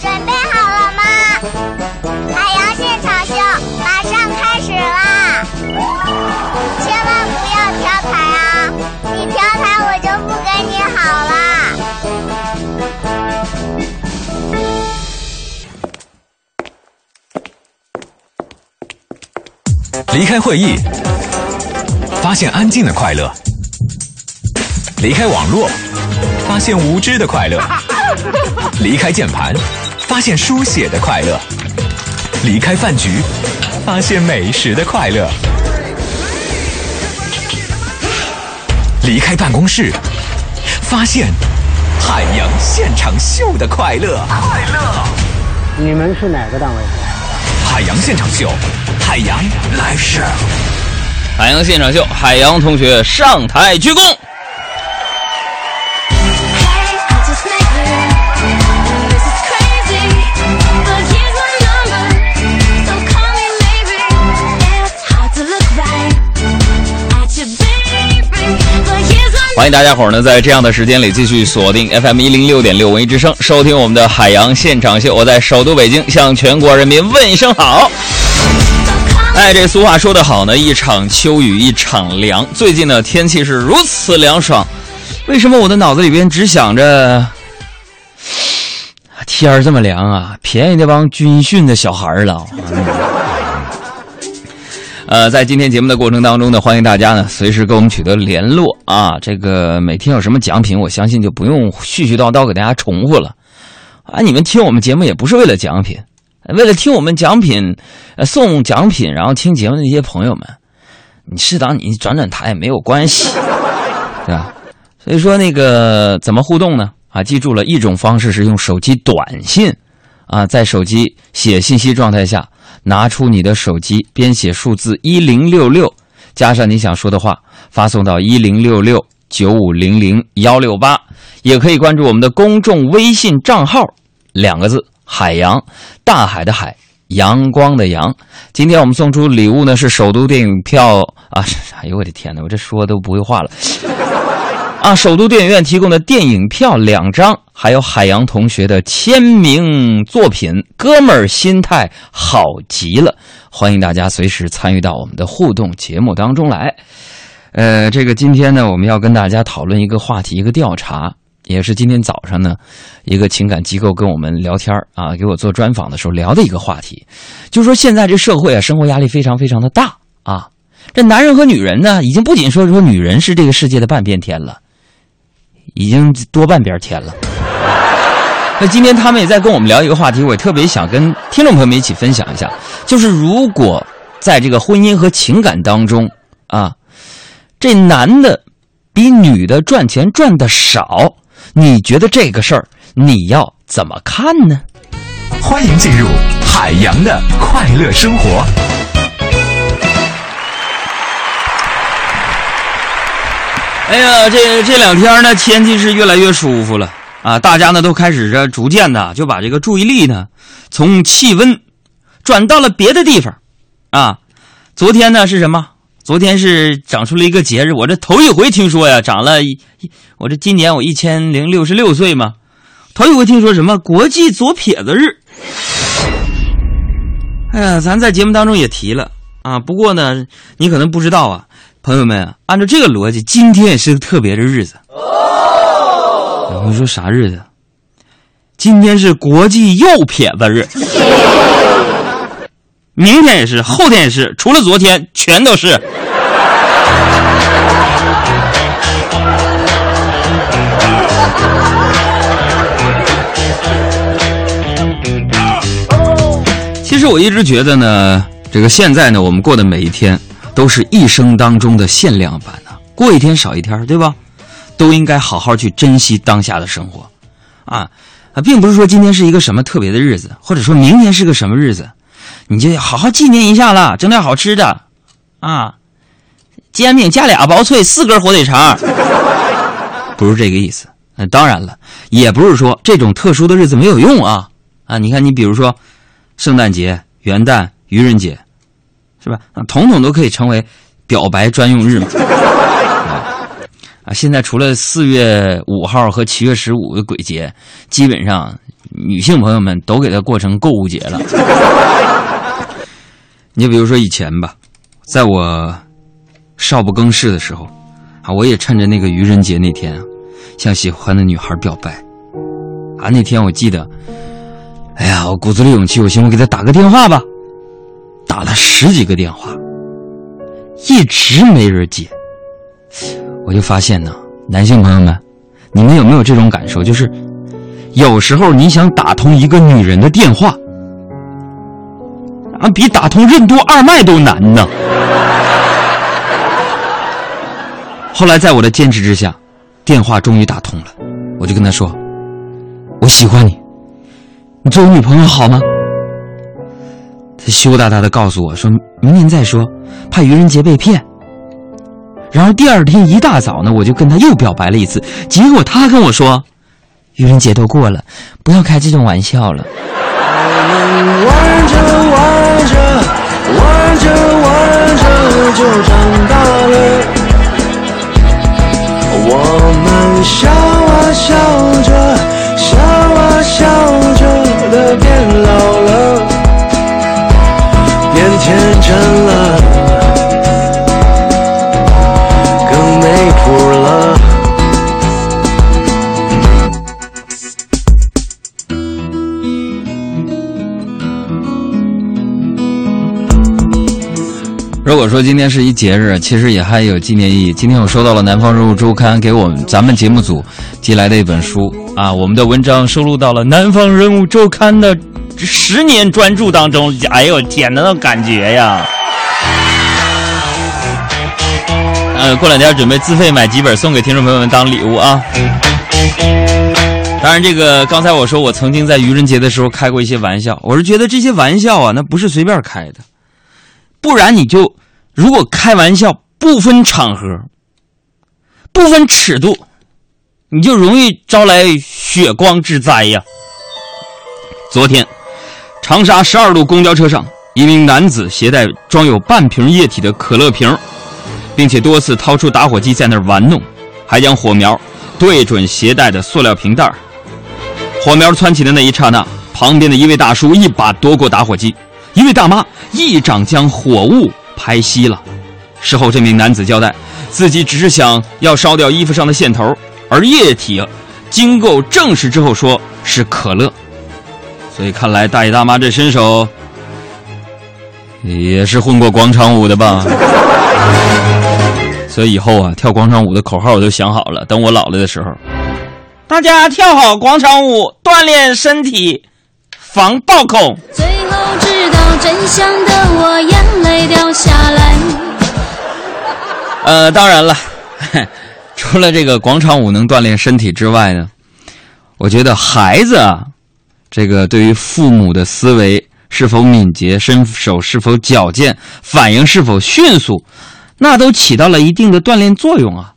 准备好了吗？海洋现场秀马上开始啦！千万不要调台啊！你调台我就不跟你好啦！离开会议，发现安静的快乐；离开网络，发现无知的快乐；离开键盘，发现书写的快乐；离开饭局，发现美食的快乐；离开办公室，发现海洋现场秀的快乐。快乐！你们是哪个单位？海洋现场秀，海洋来事。海洋现场秀，海洋同学上台鞠躬。欢迎大家伙儿呢，在这样的时间里继续锁定 FM 一零六点六文艺之声，收听我们的海洋现场秀。我在首都北京向全国人民问一声好。哎，这俗话说得好呢，一场秋雨一场凉。最近呢，天气是如此凉爽，为什么我的脑子里边只想着天儿这么凉啊，便宜那帮军训的小孩儿了？呃，在今天节目的过程当中呢，欢迎大家呢随时跟我们取得联络啊。这个每天有什么奖品，我相信就不用絮絮叨叨给大家重复了啊。你们听我们节目也不是为了奖品，为了听我们奖品，呃，送奖品，然后听节目的那些朋友们，你适当你转转台也没有关系，对吧？所以说那个怎么互动呢？啊，记住了一种方式是用手机短信，啊，在手机写信息状态下，拿出你的手机，编写数字一零六六，加上你想说的话，发送到一零六六九五零零幺六八，也可以关注我们的公众微信账号，两个字：海洋，大海的海。阳光的阳，今天我们送出礼物呢是首都电影票啊！哎呦我的天哪，我这说都不会话了啊！首都电影院提供的电影票两张，还有海洋同学的签名作品，哥们儿心态好极了，欢迎大家随时参与到我们的互动节目当中来。呃，这个今天呢，我们要跟大家讨论一个话题，一个调查，也是今天早上呢，一个情感机构跟我们聊天啊，给我做专访的时候聊的一个话题，就说现在这社会啊，生活压力非常非常的大啊。这男人和女人呢，已经不仅说说女人是这个世界的半边天了，已经多半边天了。那今天他们也在跟我们聊一个话题，我也特别想跟听众朋友们一起分享一下，就是如果在这个婚姻和情感当中啊，这男的比女的赚钱赚的少，你觉得这个事儿你要怎么看呢？欢迎进入海洋的快乐生活。哎呀，这这两天呢，天气是越来越舒服了啊！大家呢都开始着逐渐的就把这个注意力呢，从气温转到了别的地方啊。昨天呢是什么？昨天是长出了一个节日，我这头一回听说呀，长了一，一我这今年我一千零六十六岁嘛，头一回听说什么国际左撇子日。哎呀，咱在节目当中也提了啊，不过呢，你可能不知道啊，朋友们，按照这个逻辑，今天也是个特别的日子。哦你说啥日子？今天是国际右撇子日，明天也是，后天也是，除了昨天，全都是。其实我一直觉得呢，这个现在呢，我们过的每一天都是一生当中的限量版呢、过一天少一天，对吧？都应该好好去珍惜当下的生活，啊啊，并不是说今天是一个什么特别的日子，或者说明天是个什么日子，你就好好纪念一下了，整点好吃的，啊，煎饼加俩薄脆，四根火腿肠，不是这个意思。那当然了，也不是说这种特殊的日子没有用啊啊！你看，你比如说圣诞节、元旦、愚人节，是吧？啊，统统都可以成为表白专用日嘛。啊，现在除了四月五号和七月十五的鬼节，基本上女性朋友们都给它过成购物节了。你比如说以前吧，在我少不更事的时候，啊，我也趁着那个愚人节那天啊，向喜欢的女孩表白。啊，那天我记得，哎呀，我鼓足了勇气，我寻思我给她打个电话吧，打了十几个电话，一直没人接。我就发现呢，男性朋友们，你们有没有这种感受？就是有时候你想打通一个女人的电话，啊，比打通任督二脉都难呢。后来在我的坚持之下，电话终于打通了，我就跟他说：“我喜欢你，你做我女朋友好吗？”他羞答答的告诉我说：“明年再说，怕愚人节被骗。”然而第二天一大早呢，我就跟他又表白了一次，结果他跟我说：“愚人节都过了，不要开这种玩笑了。玩着玩着，玩着玩着就长大了。我们笑啊笑着，笑啊笑着的变老了，更没谱了。如果说今天是一节日，其实也还有纪念意义。今天我收到了《南方人物周刊》给我们咱们节目组寄来的一本书啊，我们的文章收录到了《南方人物周刊》的十年专注当中。哎呦天哪，那感觉呀！呃，过两天准备自费买几本送给听众朋友们当礼物啊。当然，这个刚才我说我曾经在愚人节的时候开过一些玩笑，我是觉得这些玩笑啊，那不是随便开的。不然你就如果开玩笑不分场合、不分尺度，你就容易招来血光之灾呀。昨天，长沙十二路公交车上，一名男子携带装有半瓶液体的可乐瓶，并且多次掏出打火机在那儿玩弄，还将火苗对准携带的塑料瓶袋。火苗窜起的那一刹那，旁边的一位大叔一把夺过打火机。一位大妈一掌将火雾拍熄了。事后，这名男子交代，自己只是想要烧掉衣服上的线头，而液体经过证实之后说是可乐。所以看来大爷大妈这身手也是混过广场舞的吧？所以以后啊，跳广场舞的口号我都想好了，等我老了的时候，大家跳好广场舞，锻炼身体，防暴恐。最后知道真相的我，眼泪掉下来。呃，当然了，除了这个广场舞能锻炼身体之外呢，我觉得孩子啊，这个对于父母的思维是否敏捷、身手是否矫健、反应是否迅速，那都起到了一定的锻炼作用啊。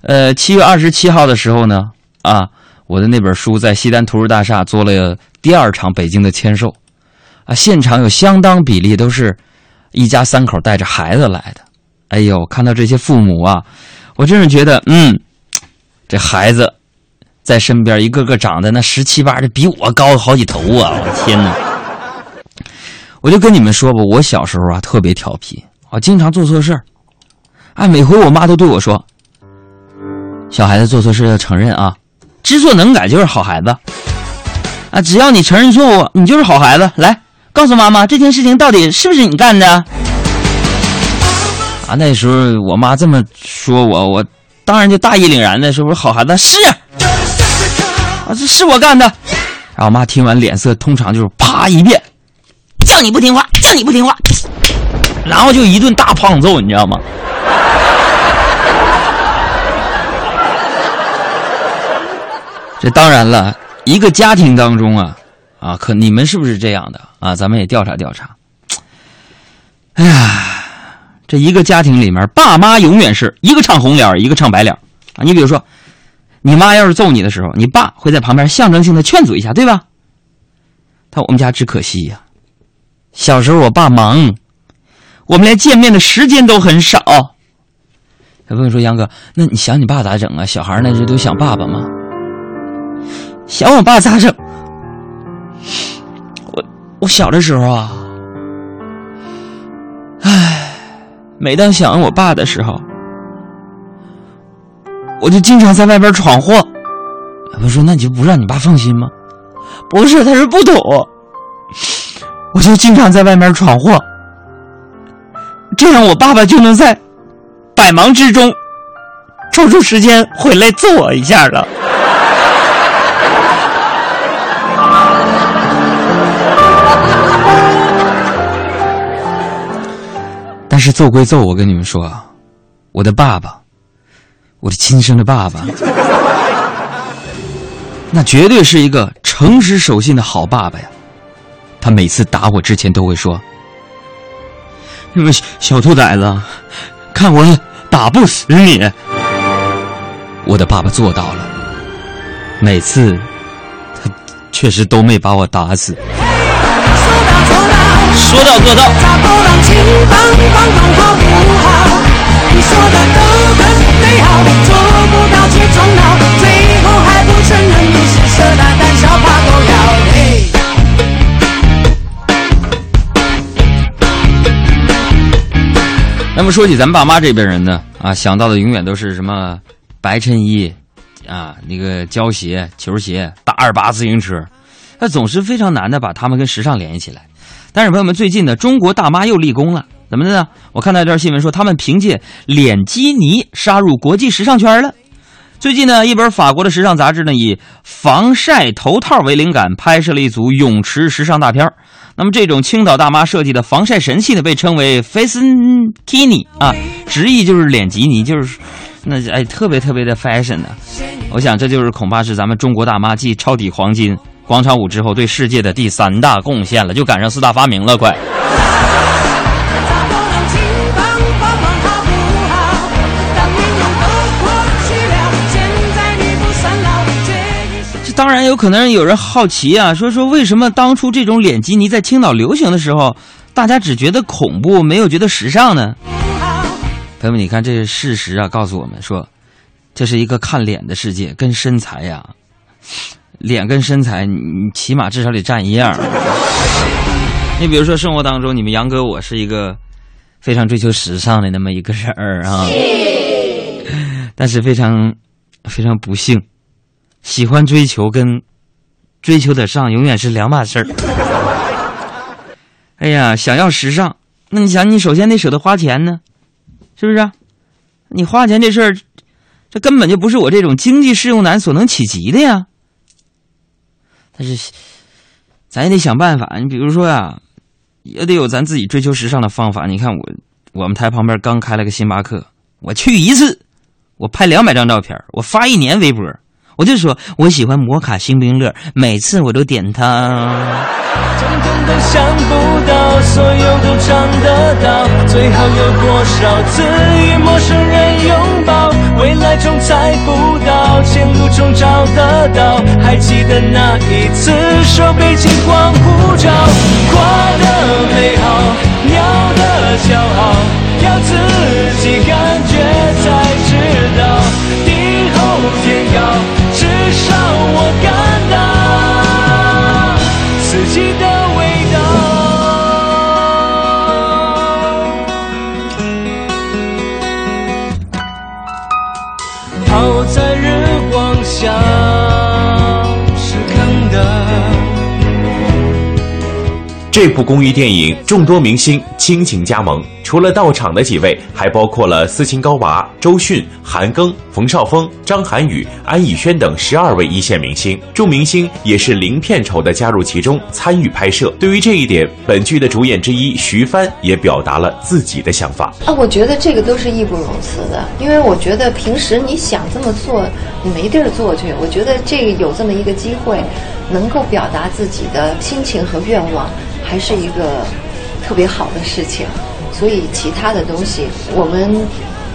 呃，七月二十七号的时候呢，啊，我的那本书在西单图书大厦做了第二场北京的签售，啊，现场有相当比例都是一家三口带着孩子来的。哎呦，看到这些父母啊，我真是觉得，嗯，这孩子在身边一个个长得那十七八的，比我高好几头啊！我天哪！我就跟你们说吧，我小时候啊特别调皮，我经常做错事儿，啊，每回我妈都对我说：“小孩子做错事要承认啊，知错能改就是好孩子。啊，只要你承认错误，你就是好孩子。来，告诉妈妈这件事情到底是不是你干的？”啊，那时候我妈这么说我，我当然就大义凛然的说：“我说好孩子，是，啊，这是我干的。”然后我妈听完脸色通常就是啪一变，叫你不听话，叫你不听话，然后就一顿大胖揍，你知道吗？这当然了，一个家庭当中啊，啊，可你们是不是这样的啊？咱们也调查调查。哎呀。这一个家庭里面，爸妈永远是一个唱红脸，一个唱白脸啊！你比如说，你妈要是揍你的时候，你爸会在旁边象征性的劝阻一下，对吧？但我们家只可惜呀，小时候我爸忙，我们连见面的时间都很少。有朋友说：“杨哥，那你想你爸咋整啊？小孩那时都想爸爸吗？”想我爸咋整？我我小的时候啊，唉，每当想我爸的时候，我就经常在外边闯祸。我说：“那你就不让你爸放心吗？”不是，他是不懂。我就经常在外面闯祸，这样我爸爸就能在百忙之中抽出时间回来揍我一下了。但是揍归揍，我跟你们说啊，我的爸爸，我的亲生的爸爸，那绝对是一个诚实守信的好爸爸呀。他每次打我之前都会说：“你们小兔崽子，看我打不死你。”我的爸爸做到了，每次他确实都没把我打死。说到做到。说的都很做不到却装闹，最后还不承认你是色胆胆小怕狗咬。嘿那么说起咱爸妈这边人呢，啊，想到的永远都是什么白衬衣，啊，那个胶鞋、球鞋、大二八自行车，那总是非常难的把他们跟时尚联系起来。但是朋友们，最近呢，中国大妈又立功了，怎么的呢？我看到一段新闻说，他们凭借脸基尼杀入国际时尚圈了。最近呢，一本法国的时尚杂志呢，以防晒头套为灵感，拍摄了一组泳池时尚大片那么这种青岛大妈设计的防晒神器呢，被称为 Face Kini 啊，直译就是脸基尼，就是那哎特别特别的 fashion 呢、我想这就是恐怕是咱们中国大妈继超底黄金、广场舞之后对世界的第三大贡献了，就赶上四大发明了，快！当然有可能有人好奇啊，说说为什么当初这种脸基尼在青岛流行的时候，大家只觉得恐怖，没有觉得时尚呢？朋友们，你看这是事实啊，告诉我们说，这是一个看脸的世界，跟身材呀、脸跟身材，你你起码至少得占一样。你比如说生活当中，你们杨哥我是一个非常追求时尚的那么一个人儿啊，但是非常非常不幸，喜欢追求跟追求得上永远是两码事儿。哎呀，想要时尚，那你想，你首先得舍得花钱呢。是不是、啊？你花钱这事儿，这根本就不是我这种经济适用男所能企及的呀。但是，咱也得想办法。你比如说呀，也得有咱自己追求时尚的方法。你看我，我们台旁边刚开了个星巴克，我去一次，我拍两百张照片，我发一年微博，我就说我喜欢摩卡星冰乐，每次我都点它。真正的想不到，所有都尝得到，最好有多少次与陌生人拥抱，未来中猜不到，前路中找得到。还记得那一次手背金光普照，花的美好，鸟的骄傲，要自己感觉才，天涯，至少我感到。四季的味道。这部公益电影众多明星倾情加盟，除了到场的几位，还包括了斯琴高娃、周迅、韩庚、冯绍峰、张涵予、安以轩等十二位一线明星。众明星也是零片酬的加入其中参与拍摄。对于这一点，本剧的主演之一徐帆也表达了自己的想法。啊，我觉得这个都是义不容辞的，因为我觉得平时你想这么做，你没地儿做去。我觉得这个有这么一个机会，能够表达自己的心情和愿望，还是一个特别好的事情。所以其他的东西，我们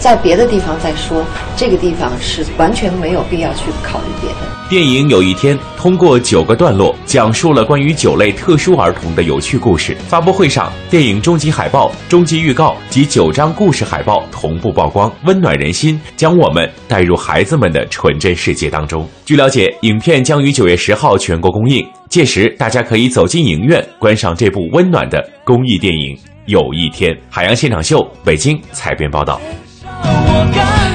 在别的地方再说，这个地方是完全没有必要去考虑别的。电影有一天通过九个段落讲述了关于九类特殊儿童的有趣故事。发布会上，电影终极海报、终极预告及九张故事海报同步曝光，温暖人心，将我们带入孩子们的纯真世界当中。据了解，影片将于九月十号全国公映，届时大家可以走进影院观赏这部温暖的公益电影。有一天，海洋现场秀，北京采编报道。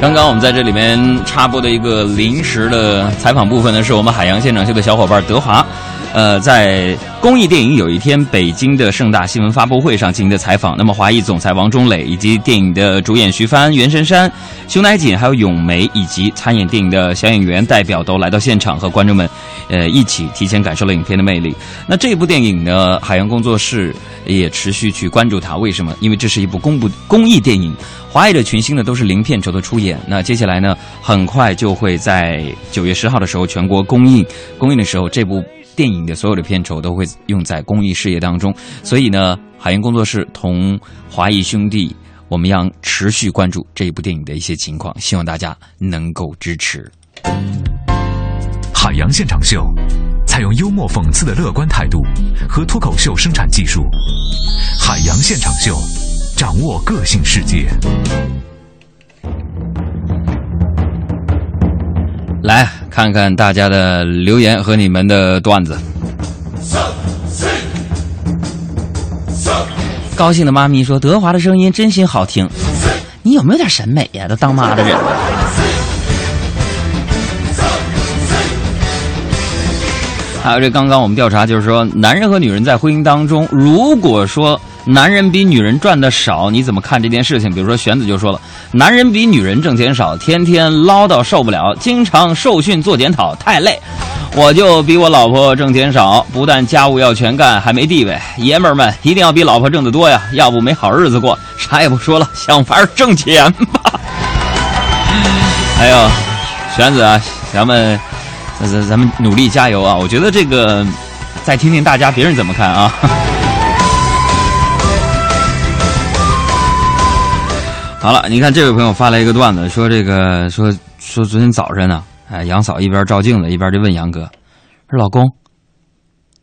刚刚我们在这里面插播的一个临时的采访部分呢，是我们海洋现场秀的小伙伴德华，呃，在公益电影有一天北京的盛大新闻发布会上进行的采访。那么，华谊总裁王中磊以及电影的主演徐帆、袁姗姗、熊乃瑾，还有咏梅以及参演电影的小演员代表都来到现场，和观众们呃一起提前感受了影片的魅力。那这部电影呢，海洋工作室也持续去关注它，为什么？因为这是一部公部公益电影。华谊的群星呢都是零片酬的出演，那接下来呢，很快就会在九月十号的时候全国公映。公映的时候，这部电影的所有的片酬都会用在公益事业当中。所以呢，海洋工作室同华谊兄弟，我们要持续关注这一部电影的一些情况，希望大家能够支持。海洋现场秀，采用幽默讽刺的乐观态度和脱口秀生产技术。海洋现场秀，掌握个性世界。来看看大家的留言和你们的段子。高兴的妈咪说：“德华的声音真心好听，你有没有点审美呀？都当妈的人。”还有这刚刚我们调查就是说，男人和女人在婚姻当中，如果说男人比女人赚的少，你怎么看这件事情？比如说玄子就说了，男人比女人挣钱少，天天唠叨受不了，经常受训做检讨，太累。我就比我老婆挣钱少，不但家务要全干，还没地位。爷们儿们一定要比老婆挣得多呀，要不没好日子过。啥也不说了，想法挣钱吧。还有，玄子啊，咱们。咱咱咱们努力加油啊！我觉得这个，再听听大家别人怎么看啊。好了，你看这位朋友发来一个段子，说这个说说昨天早上呢，哎，杨嫂一边照镜子一边就问杨哥，说老公，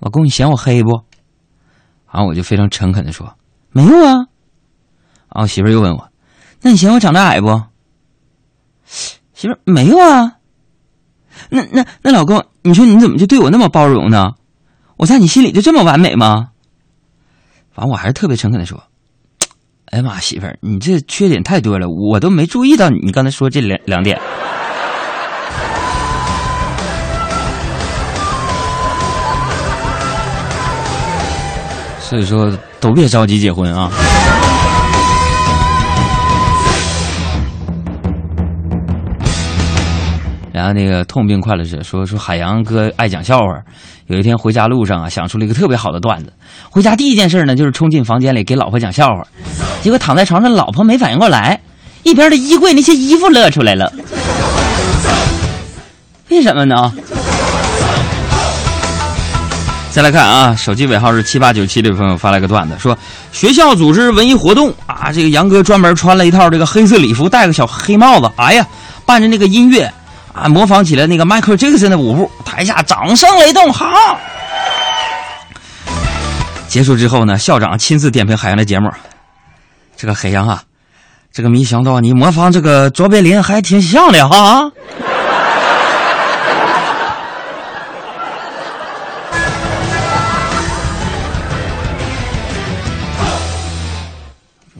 老公你嫌我黑不？然后我就非常诚恳的说，没有啊。然后媳妇又问我，那你嫌我长得矮不？媳妇没有啊。那那那老公，你说你怎么就对我那么包容呢？我在你心里就这么完美吗？反正我还是特别诚恳的说，哎呀妈，媳妇儿，你这缺点太多了，我都没注意到你刚才说这两两点。所以说，都别着急结婚啊。然后那个痛并快乐着说说海洋哥爱讲笑话，有一天回家路上啊，想出了一个特别好的段子。回家第一件事呢，就是冲进房间里给老婆讲笑话，结果躺在床上，老婆没反应过来，一边的衣柜那些衣服乐出来了。为什么呢？再来看啊，手机尾号是七八九七的朋友发来个段子，说学校组织文艺活动啊，这个杨哥专门穿了一套这个黑色礼服，戴个小黑帽子，哎呀，伴着那个音乐。啊，模仿起了那个 Michael Jackson 的舞步，台下掌声雷动。好，结束之后呢，校长亲自点评海洋的节目。这个海洋啊，这个没想到你模仿这个卓别林还挺像的哈。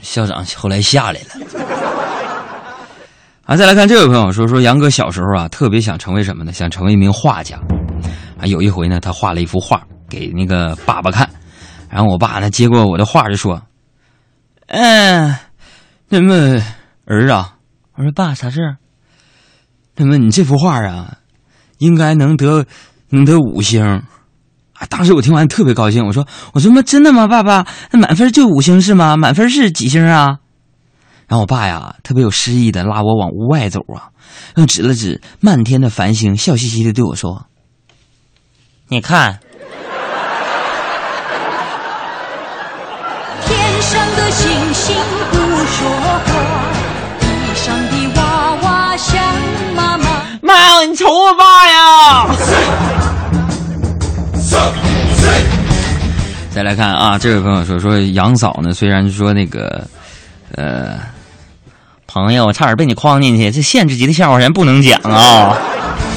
校长后来下来了。啊，再来看这位朋友说说杨哥小时候啊，特别想成为什么呢？想成为一名画家。啊，有一回呢，他画了一幅画给那个爸爸看，然后我爸呢接过我的画就说：“嗯，那么儿啊，我说爸啥事？那么你这幅画啊，应该能得能得五星。”啊，当时我听完特别高兴，我说：“我说妈真的吗？爸爸，那满分就五星是吗？满分是几星啊？”然后我爸呀特别有诗意的拉我往屋外走啊又指了指漫天的繁星笑嘻嘻的对我说你看。天上的星星不说话地上的娃娃想妈妈。妈你瞅我爸呀再来看啊这位朋友说说杨嫂呢虽然说那个呃朋友差点被你框进去，这限制级的笑话咱不能讲啊。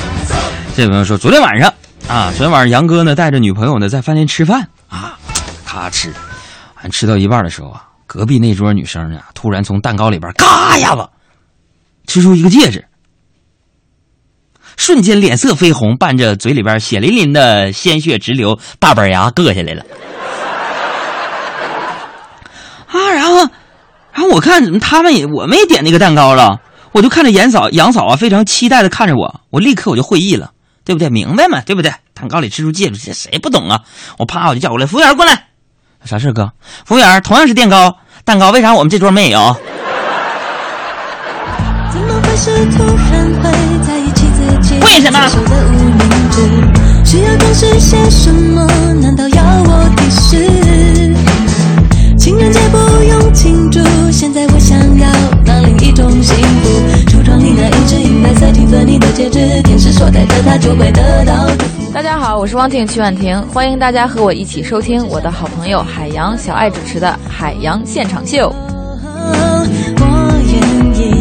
这位朋友说，昨天晚上啊，昨天晚上杨哥呢带着女朋友呢在饭店吃饭啊，咔吃，俺吃到一半的时候啊，隔壁那桌女生呢突然从蛋糕里边嘎一下子吃出一个戒指，瞬间脸色绯红，伴着嘴里边血淋淋的鲜血直流，大板牙硌下来了。啊，然后，然后我看怎么他们也我们也点那个蛋糕了，我就看着严嫂杨嫂啊非常期待的看着我，我立刻我就会意了，对不对？明白嘛，对不对？蛋糕里吃出戒指，这谁不懂啊？我啪我就叫过来，服务员过来，啥事哥？服务员同样是蛋糕，蛋糕为啥我们这桌没有？怎么会是突然会在一起自己为什么？需要更是些什么？难道要我提示？情人节不用庆祝，现在我想要当另一种幸福。橱窗里那一只银白色缤纷你的戒指，天使所戴的他就会得到。大家好，我是汪婷曲婉婷，欢迎大家和我一起收听我的好朋友海洋小爱主持的《海洋现场秀》。我愿意。